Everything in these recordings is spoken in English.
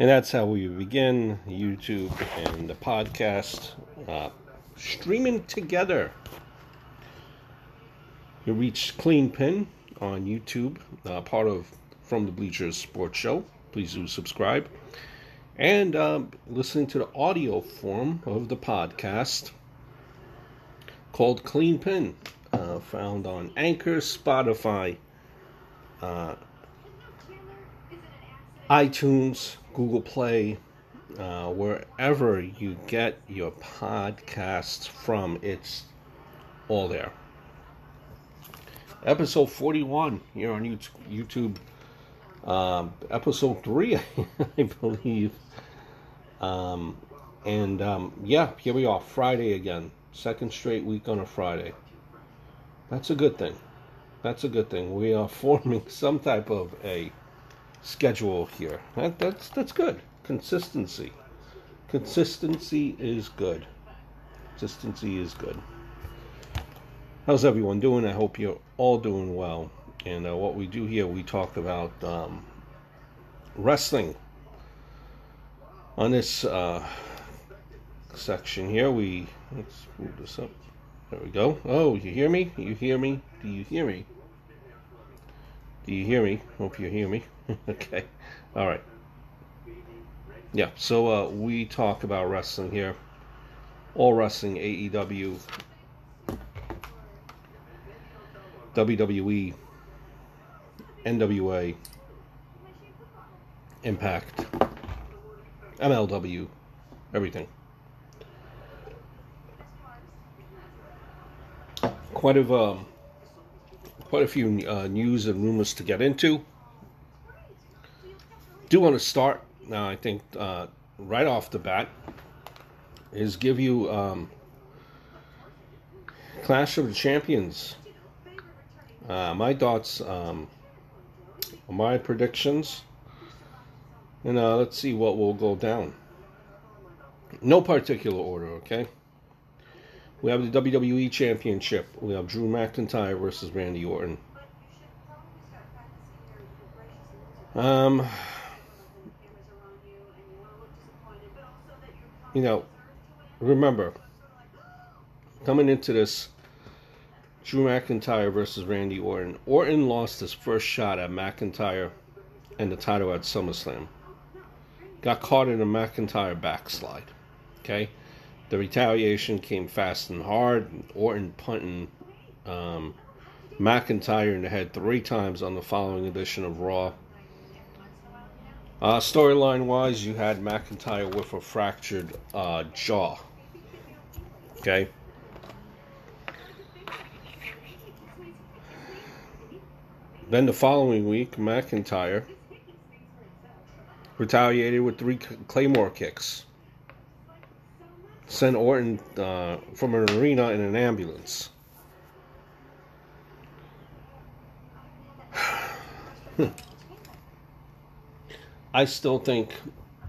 And that's how we begin YouTube and the podcast uh, streaming together. You reach Clean Pin on YouTube, uh, part of From the Bleachers Sports Show. Please do subscribe. And uh, listening to the audio form of the podcast called Clean Pin, uh, found on Anchor, Spotify, uh, iTunes, Google Play, uh, wherever you get your podcasts from, it's all there. Episode 41 here on YouTube. Um, episode 3, I believe. Um, and um, yeah, here we are, Friday again. Second straight week on a Friday. That's a good thing. That's a good thing. We are forming some type of a schedule here. That, that's that's good. Consistency. Consistency is good. Consistency is good. How's everyone doing? I hope you're all doing well. And uh, what we do here, we talk about um, wrestling. On this uh, section here, we let's move this up. There we go. Oh, you hear me? You hear me? Do you hear me? Do you hear me? Hope you hear me. okay. All right. Yeah, so uh, we talk about wrestling here. All wrestling, AEW, WWE, NWA, Impact, MLW, everything. Quite a um, quite a few uh, news and rumors to get into. Do want to start now? I think uh, right off the bat is give you um, Clash of the Champions. Uh, my thoughts, um, my predictions, and uh, let's see what will go down. No particular order, okay? We have the WWE Championship. We have Drew McIntyre versus Randy Orton. Um, you know, remember, coming into this, Drew McIntyre versus Randy Orton. Orton lost his first shot at McIntyre and the title at SummerSlam. Got caught in a McIntyre backslide. Okay? The retaliation came fast and hard. Orton punting um, McIntyre in the head three times on the following edition of Raw. Uh, Storyline wise, you had McIntyre with a fractured uh, jaw. Okay. Then the following week, McIntyre retaliated with three Claymore kicks. Sent Orton uh, from an arena in an ambulance. I still think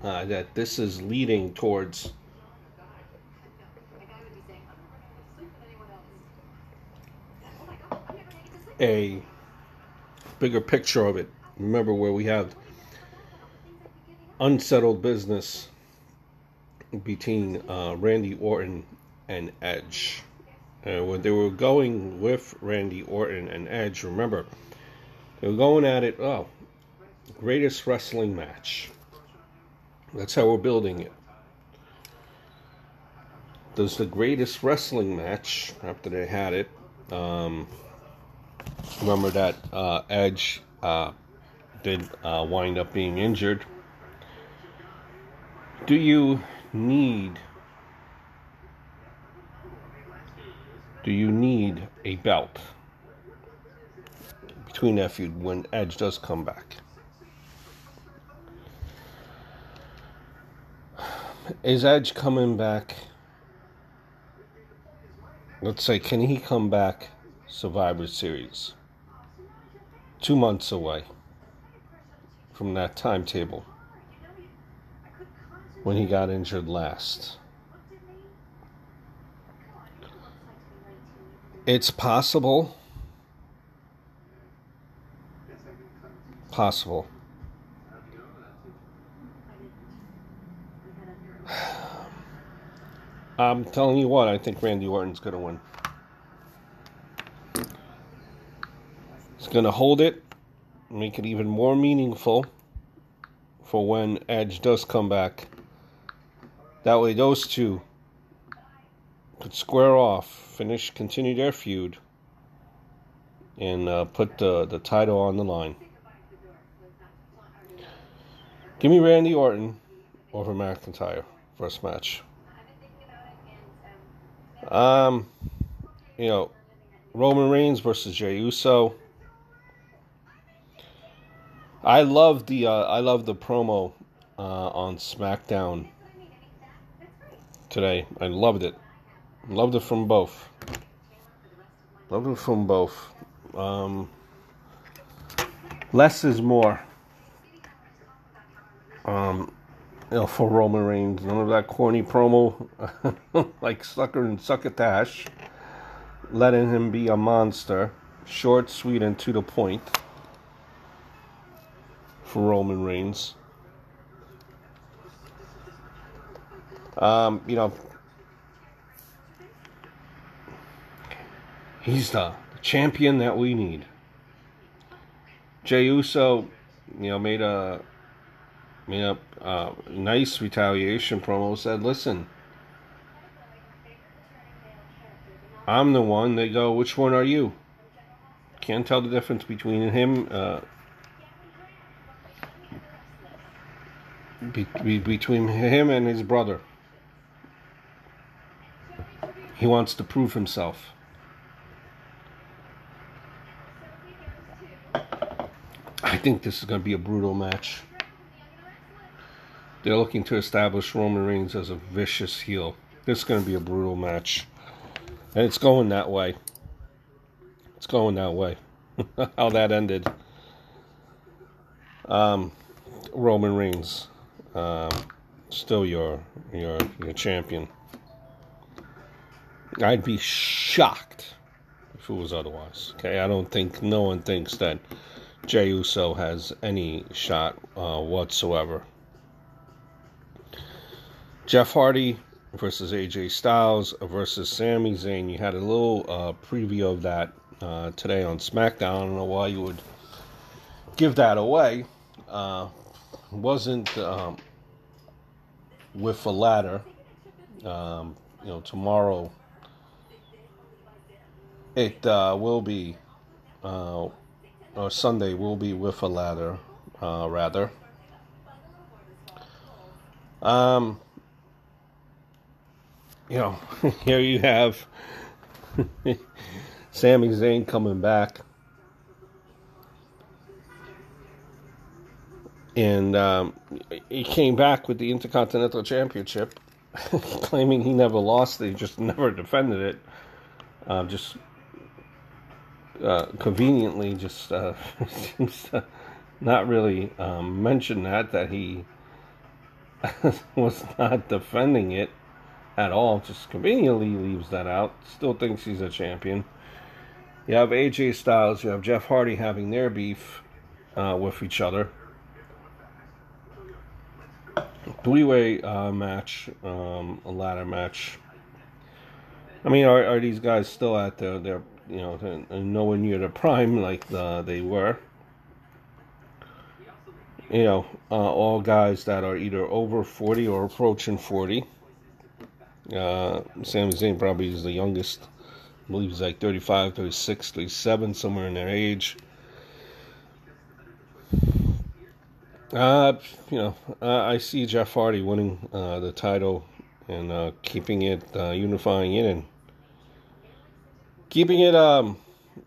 uh, that this is leading towards a bigger picture of it. Remember where we have unsettled business between uh, Randy Orton and Edge. When they were going with Randy Orton and Edge, remember, they were going at it, oh, greatest wrestling match. That's how we're building it. Does the greatest wrestling match, after they had it, um, remember that uh, Edge uh, did uh, wind up being injured. Do you need do you need a belt between that feud when Edge does come back? Is Edge coming back? Let's say, can he come back Survivor Series? Two months away from that timetable when he got injured last. It's possible. Possible. I'm telling you what, I think Randy Orton's going to win. He's going to hold it, make it even more meaningful for when Edge does come back. That way, those two could square off, finish, continue their feud, and uh, put the, the title on the line. Give me Randy Orton over McIntyre first match. Um, you know, Roman Reigns versus Jey Uso. I love the uh, I love the promo uh, on SmackDown today. I loved it. Loved it from both. Loved it from both. Um, less is more. Um, you know, for Roman Reigns. None of that corny promo like Sucker and Succotash. Letting him be a monster. Short, sweet, and to the point for Roman Reigns. Um, you know, he's the champion that we need. Jey Uso, you know, made a made a uh, nice retaliation promo. Said, "Listen, I'm the one." They go, "Which one are you?" Can't tell the difference between him. Uh, be, be, between him and his brother. He wants to prove himself. I think this is going to be a brutal match. They're looking to establish Roman Reigns as a vicious heel. This is going to be a brutal match. And it's going that way. It's going that way. How that ended. Um, Roman Reigns um, still your your your champion. I'd be shocked if it was otherwise. Okay, I don't think no one thinks that Jey Uso has any shot uh, whatsoever. Jeff Hardy versus AJ Styles versus Sami Zayn. You had a little uh, preview of that uh, today on SmackDown. I don't know why you would give that away. Uh, wasn't um, with a ladder. Um, you know, tomorrow it uh, will be, uh, or Sunday will be with a ladder, uh, rather. Um, you know, here you have Sami Zayn coming back. and um, he came back with the Intercontinental Championship, claiming he never lost it, he just never defended it. Uh, just uh, conveniently, just uh, seems to not really um, mention that that he was not defending it at all. Just conveniently leaves that out. Still thinks he's a champion. You have AJ Styles, you have Jeff Hardy having their beef uh, with each other three way uh, match, um, a ladder match. I mean, are, are these guys still at their, their you know, nowhere near the prime like the, they were? You know, uh, all guys that are either over 40 or approaching 40. Uh, Sami Zayn probably is the youngest. I believe he's like 35, 36, 37, somewhere in their age. Uh, you know, uh, I see Jeff Hardy winning uh, the title and uh, keeping it, uh, unifying it, and keeping it um,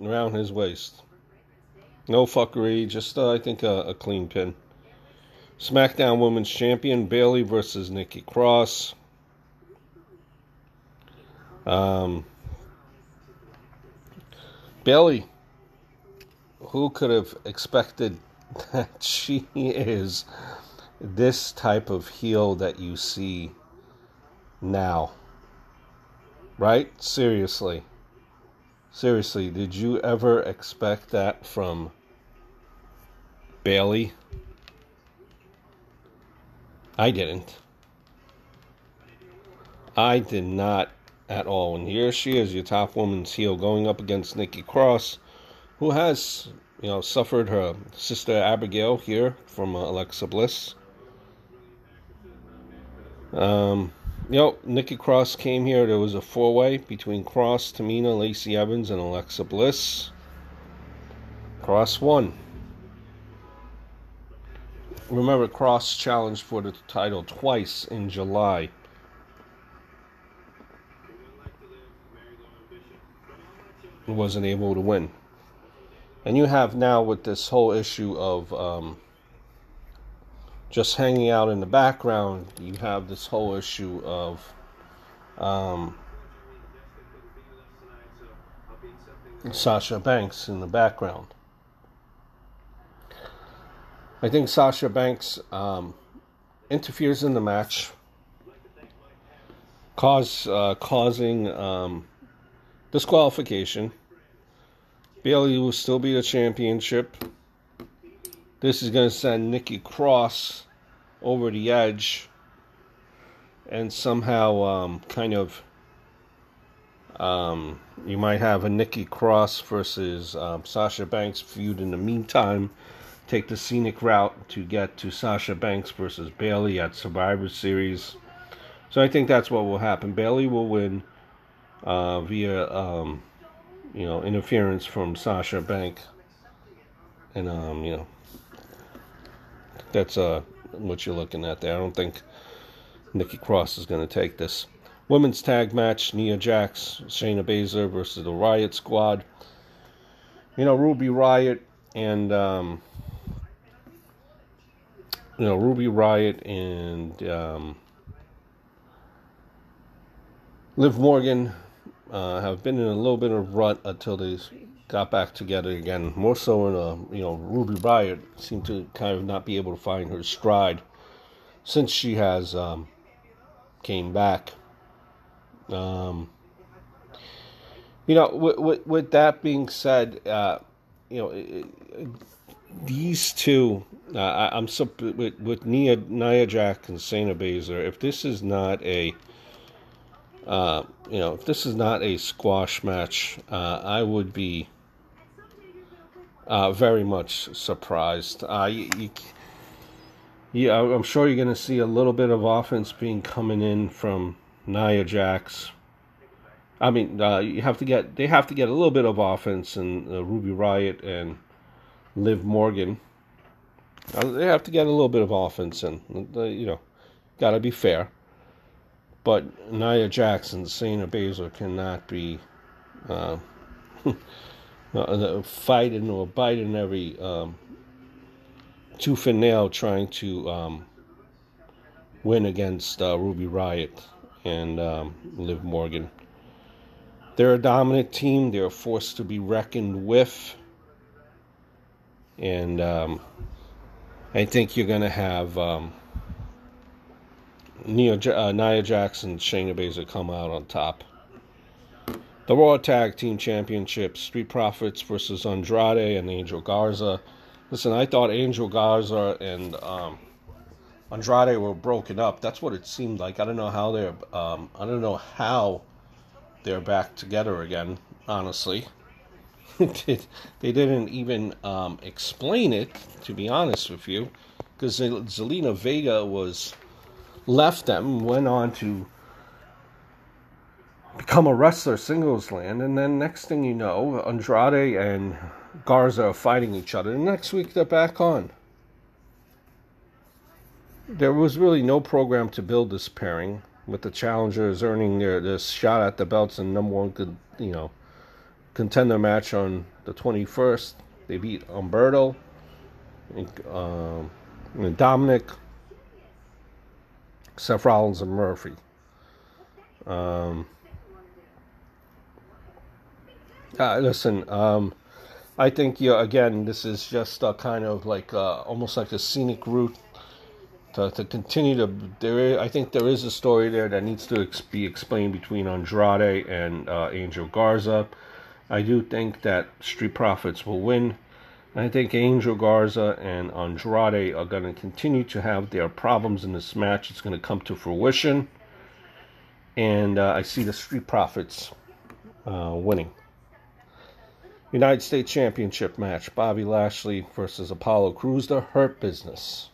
around his waist. No fuckery, just uh, I think a, a, clean pin. SmackDown Women's Champion Bayley versus Nikki Cross. Um, Bayley, who could have expected that she is this type of heel that you see now. Right? Seriously. Seriously, did you ever expect that from Bayley? I didn't. I did not at all. And here she is, your top woman's heel, going up against Nikki Cross, who has, you know, suffered her sister Abigail here from uh, Alexa Bliss. Um, know, Nikki Cross came here. There was a four way between Cross, Tamina, Lacey Evans, and Alexa Bliss. Cross won. Remember, Cross challenged for the title twice in July. Wasn't able to win. And you have now with this whole issue of um, just hanging out in the background, you have this whole issue of um, Sasha Banks in the background. I think Sasha Banks um, interferes in the match, cause uh, causing um, disqualification. Bayley will still be the championship. This is going to send Nikki Cross over the edge and somehow um, kind of um, you might have a Nikki Cross versus um, Sasha Banks feud in the meantime. Take the scenic route to get to Sasha Banks versus Bayley at Survivor Series. So I think that's what will happen. Bayley will win uh, via um, you know interference from Sasha Banks, and um, you know that's uh, what you're looking at there. I don't think Nikki Cross is going to take this. Women's tag match Nia Jax, Shayna Baszler versus the Riot Squad. You know, Ruby Riot and, um, you know, Ruby Riot and um, Liv Morgan uh, have been in a little bit of rut until they got back together again. More so in a, you know, Ruby Riot seemed to kind of not be able to find her stride since she has um, came back. Um, you know, with, with, with, that being said, uh, you know, it, it, these two, uh, I, am so with, with Nia, Nia Jack and Shayna Baszler. If this is not a uh, you know, if this is not a squash match, uh, I would be uh, very much surprised. Uh, you, you, yeah, I'm sure you're going to see a little bit of offense being coming in from Nia Jax. I mean, uh, you have to get they have to get a little bit of offense in uh, Ruby Riot and Liv Morgan. Uh, they have to get a little bit of offense. Uh, you know, got to be fair. But Nia Jackson, Shayna Baszler cannot be uh, fighting or biting every um, tooth and nail trying to um, win against uh, Ruby Riot and um, Liv Morgan. They're a dominant team. They're a force to be reckoned with. And um, I think you're going to have um, Nia, uh, Nia Jackson, Shayna Baszler come out on top. The Raw Tag Team Championships, Street Profits versus Andrade and Angel Garza. Listen, I thought Angel Garza and um, Andrade were broken up. That's what it seemed like. I don't know how they're. Um, I don't know how they're back together again. Honestly, they didn't even um, explain it. To be honest with you, because Zelina Vega was left them, went on to become a wrestler singles land, and then next thing you know, Andrade and Garza are fighting each other. And next week they're back on. There was really no program to build this pairing, with the challengers earning their this shot at the belts and number one, could you know, contender match on the twenty first. They beat Humberto, and, um, and Dominik, Seth Rollins, and Murphy. Um, uh, listen, um, I think yeah, again, this is just a kind of like uh, almost like a scenic route to, to continue to. There, is, I think there is a story there that needs to ex- be explained between Andrade and uh, Angel Garza. I do think that Street Profits will win. I think Angel Garza and Andrade are going to continue to have their problems in this match. It's going to come to fruition. and uh, I see the Street Profits uh, winning. United States Championship match: Bobby Lashley versus Apollo Crews. The Hurt Business.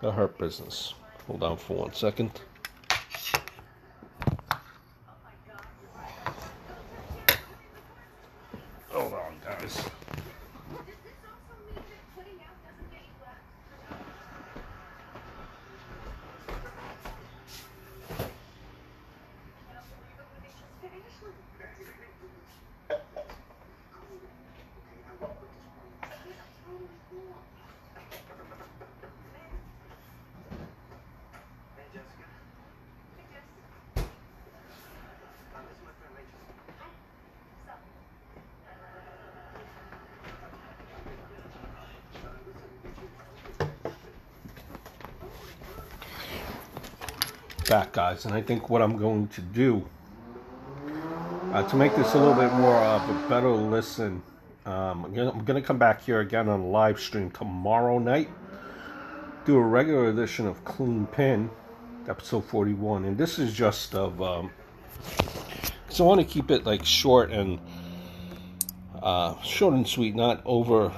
The Hurt Business. Hold on for one second. Hold on, guys. Back, guys, and I think what I'm going to do uh, to make this a little bit more of a better listen, um, I'm going to come back here again on live stream tomorrow night, do a regular edition of Clean Pin, episode 41, and this is just of, um, so I want to keep it like short and uh, short and sweet, not over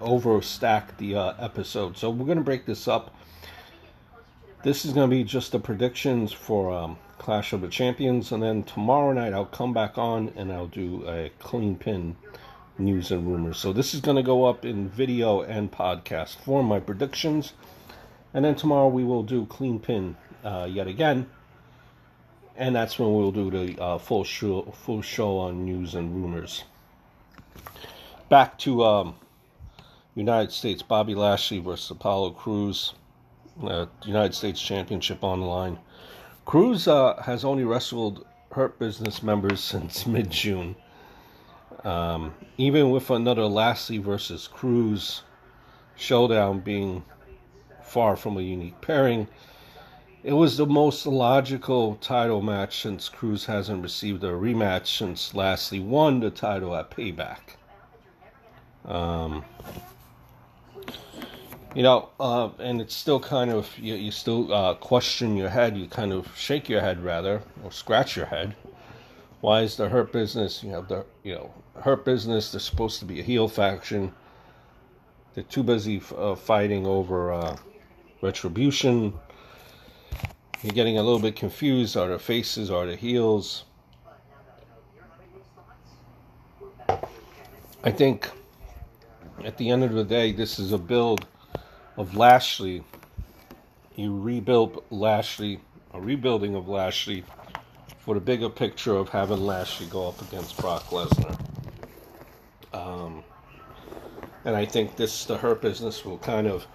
overstack the uh, episode. So we're going to break this up this is going to be just the predictions for um, Clash of the Champions, and then tomorrow night I'll come back on and I'll do a clean pin news and rumors. So this is going to go up in video and podcast form, my predictions, and then tomorrow we will do clean pin uh, yet again, and that's when we'll do the uh, full show, full show on news and rumors. Back to um, United States, Bobby Lashley versus Apollo Crews uh, United States Championship on the line. Crews uh, has only wrestled Hurt Business members since mid June. Um, even with another Lashley versus Crews showdown being far from a unique pairing, it was the most logical title match since Crews hasn't received a rematch since Lashley won the title at Payback. Um, you know, uh, and it's still kind of you, you still uh, question your head. You kind of shake your head rather, or scratch your head. Why is the Hurt Business? You know, the you know Hurt Business. They're supposed to be a heel faction. They're too busy uh, fighting over uh, retribution. You're getting a little bit confused. Are the faces? Are the heels? I think at the end of the day, this is a build of Lashley, you rebuild Lashley, a rebuilding of Lashley for the bigger picture of having Lashley go up against Brock Lesnar. Um, and I think this, the Hurt business, will kind of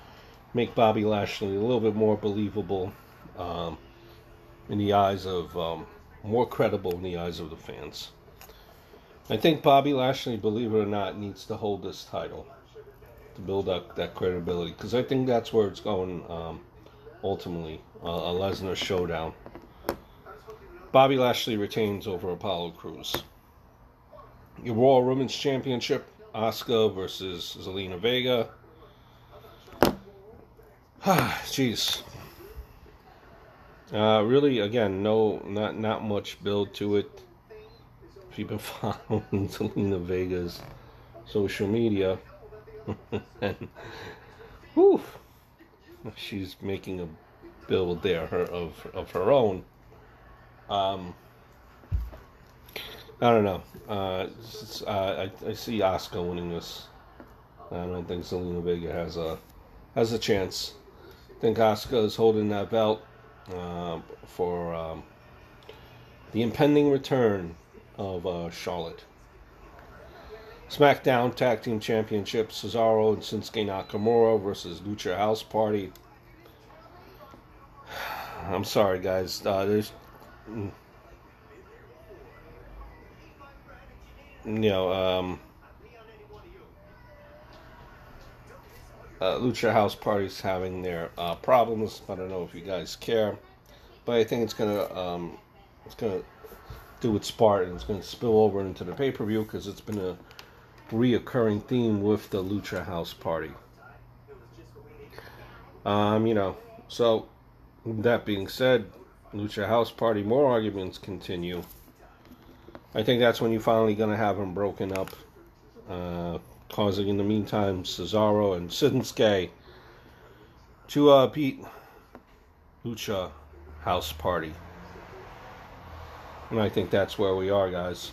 make Bobby Lashley a little bit more believable um, in the eyes of, um, more credible in the eyes of the fans. I think Bobby Lashley, believe it or not, needs to hold this title to build up that credibility because I think that's where it's going um, ultimately uh, a Lesnar showdown. Bobby Lashley retains over Apollo Crews. Your Raw Women's Championship, Asuka versus Zelina Vega. Ah jeez. Uh, really, again, no, not not much build to it. If you've been following Zelina Vega's social media, and she's making a build there her, of of her own. Um, I don't know. Uh, uh, I, I see Asuka winning this. I don't think Zelina Vega has a has a chance. I think Asuka is holding that belt uh, for um, the impending return of uh, Charlotte. SmackDown Tag Team Championship Cesaro and Shinsuke Nakamura versus Lucha House Party. I'm sorry, guys. Uh, there's. Mm, you know, um, uh, Lucha House Party's having their uh, problems. I don't know if you guys care, but I think it's gonna um, it's gonna do its part and it's gonna spill over into the pay per view because it's been a reoccurring theme with the Lucha House Party. Um, you know, so that being said, Lucha House Party, more arguments continue. I think that's when you're finally going to have them broken up, uh, causing in the meantime Cesaro and Shinsuke to uh, beat Lucha House Party. And I think that's where we are, guys.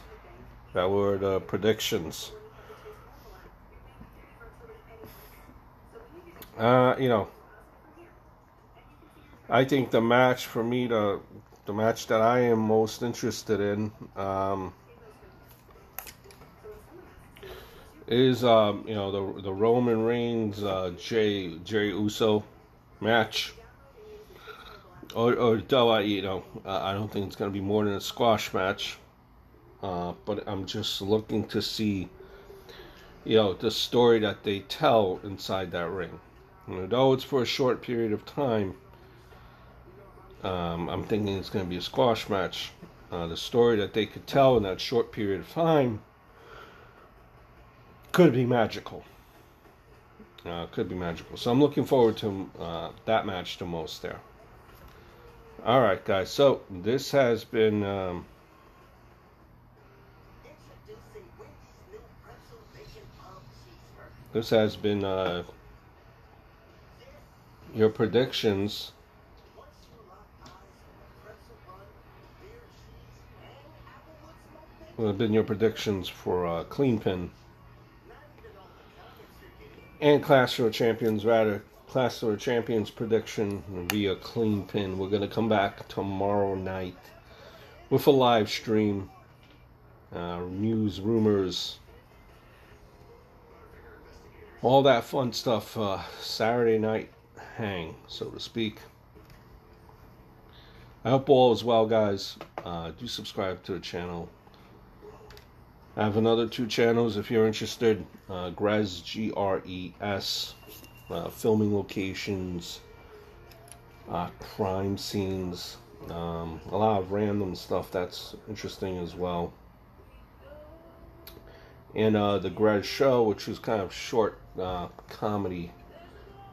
That were the predictions. Uh, you know, I think the match for me, the the match that I am most interested in, um, is um, you know the the Roman Reigns uh, Jey Jey Uso match. Or, or though I you know I don't think it's gonna be more than a squash match, uh, but I'm just looking to see you know the story that they tell inside that ring. And although it's for a short period of time, um, I'm thinking it's going to be a squash match. Uh, the story that they could tell in that short period of time could be magical. Uh, could be magical. So I'm looking forward to uh, that match the most there. All right, guys. So this has been. Um, this has been uh, your predictions what have been your predictions for uh, Clean Pin and Clash of Champions, rather. Clash of Champions prediction via Clean Pin. We're going to come back tomorrow night with a live stream, uh, news, rumors, all that fun stuff. Uh, Saturday night hang, so to speak. I hope all is well, guys. Uh, do subscribe to the channel. I have another two channels if you're interested. Uh, Gres, G R E S, uh, filming locations, uh, crime scenes, um, a lot of random stuff that's interesting as well. And uh, the Gres Show, which is kind of short uh, comedy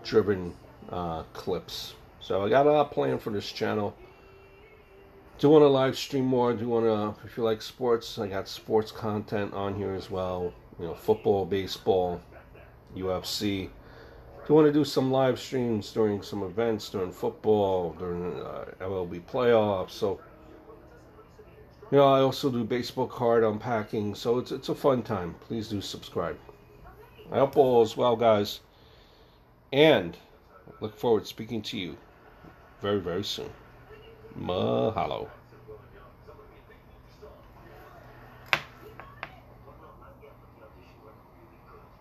driven uh, clips. So I got a lot planned for this channel do you want to live stream more. Do you want to, if you like sports, I got sports content on here as well. You know, football, baseball, UFC. Do you want to do some live streams during some events during football, during uh, MLB playoffs. So, you know, I also do baseball card unpacking. So it's it's a fun time. Please do subscribe. I hope all is well, guys, and look forward to speaking to you very very soon. Mahalo.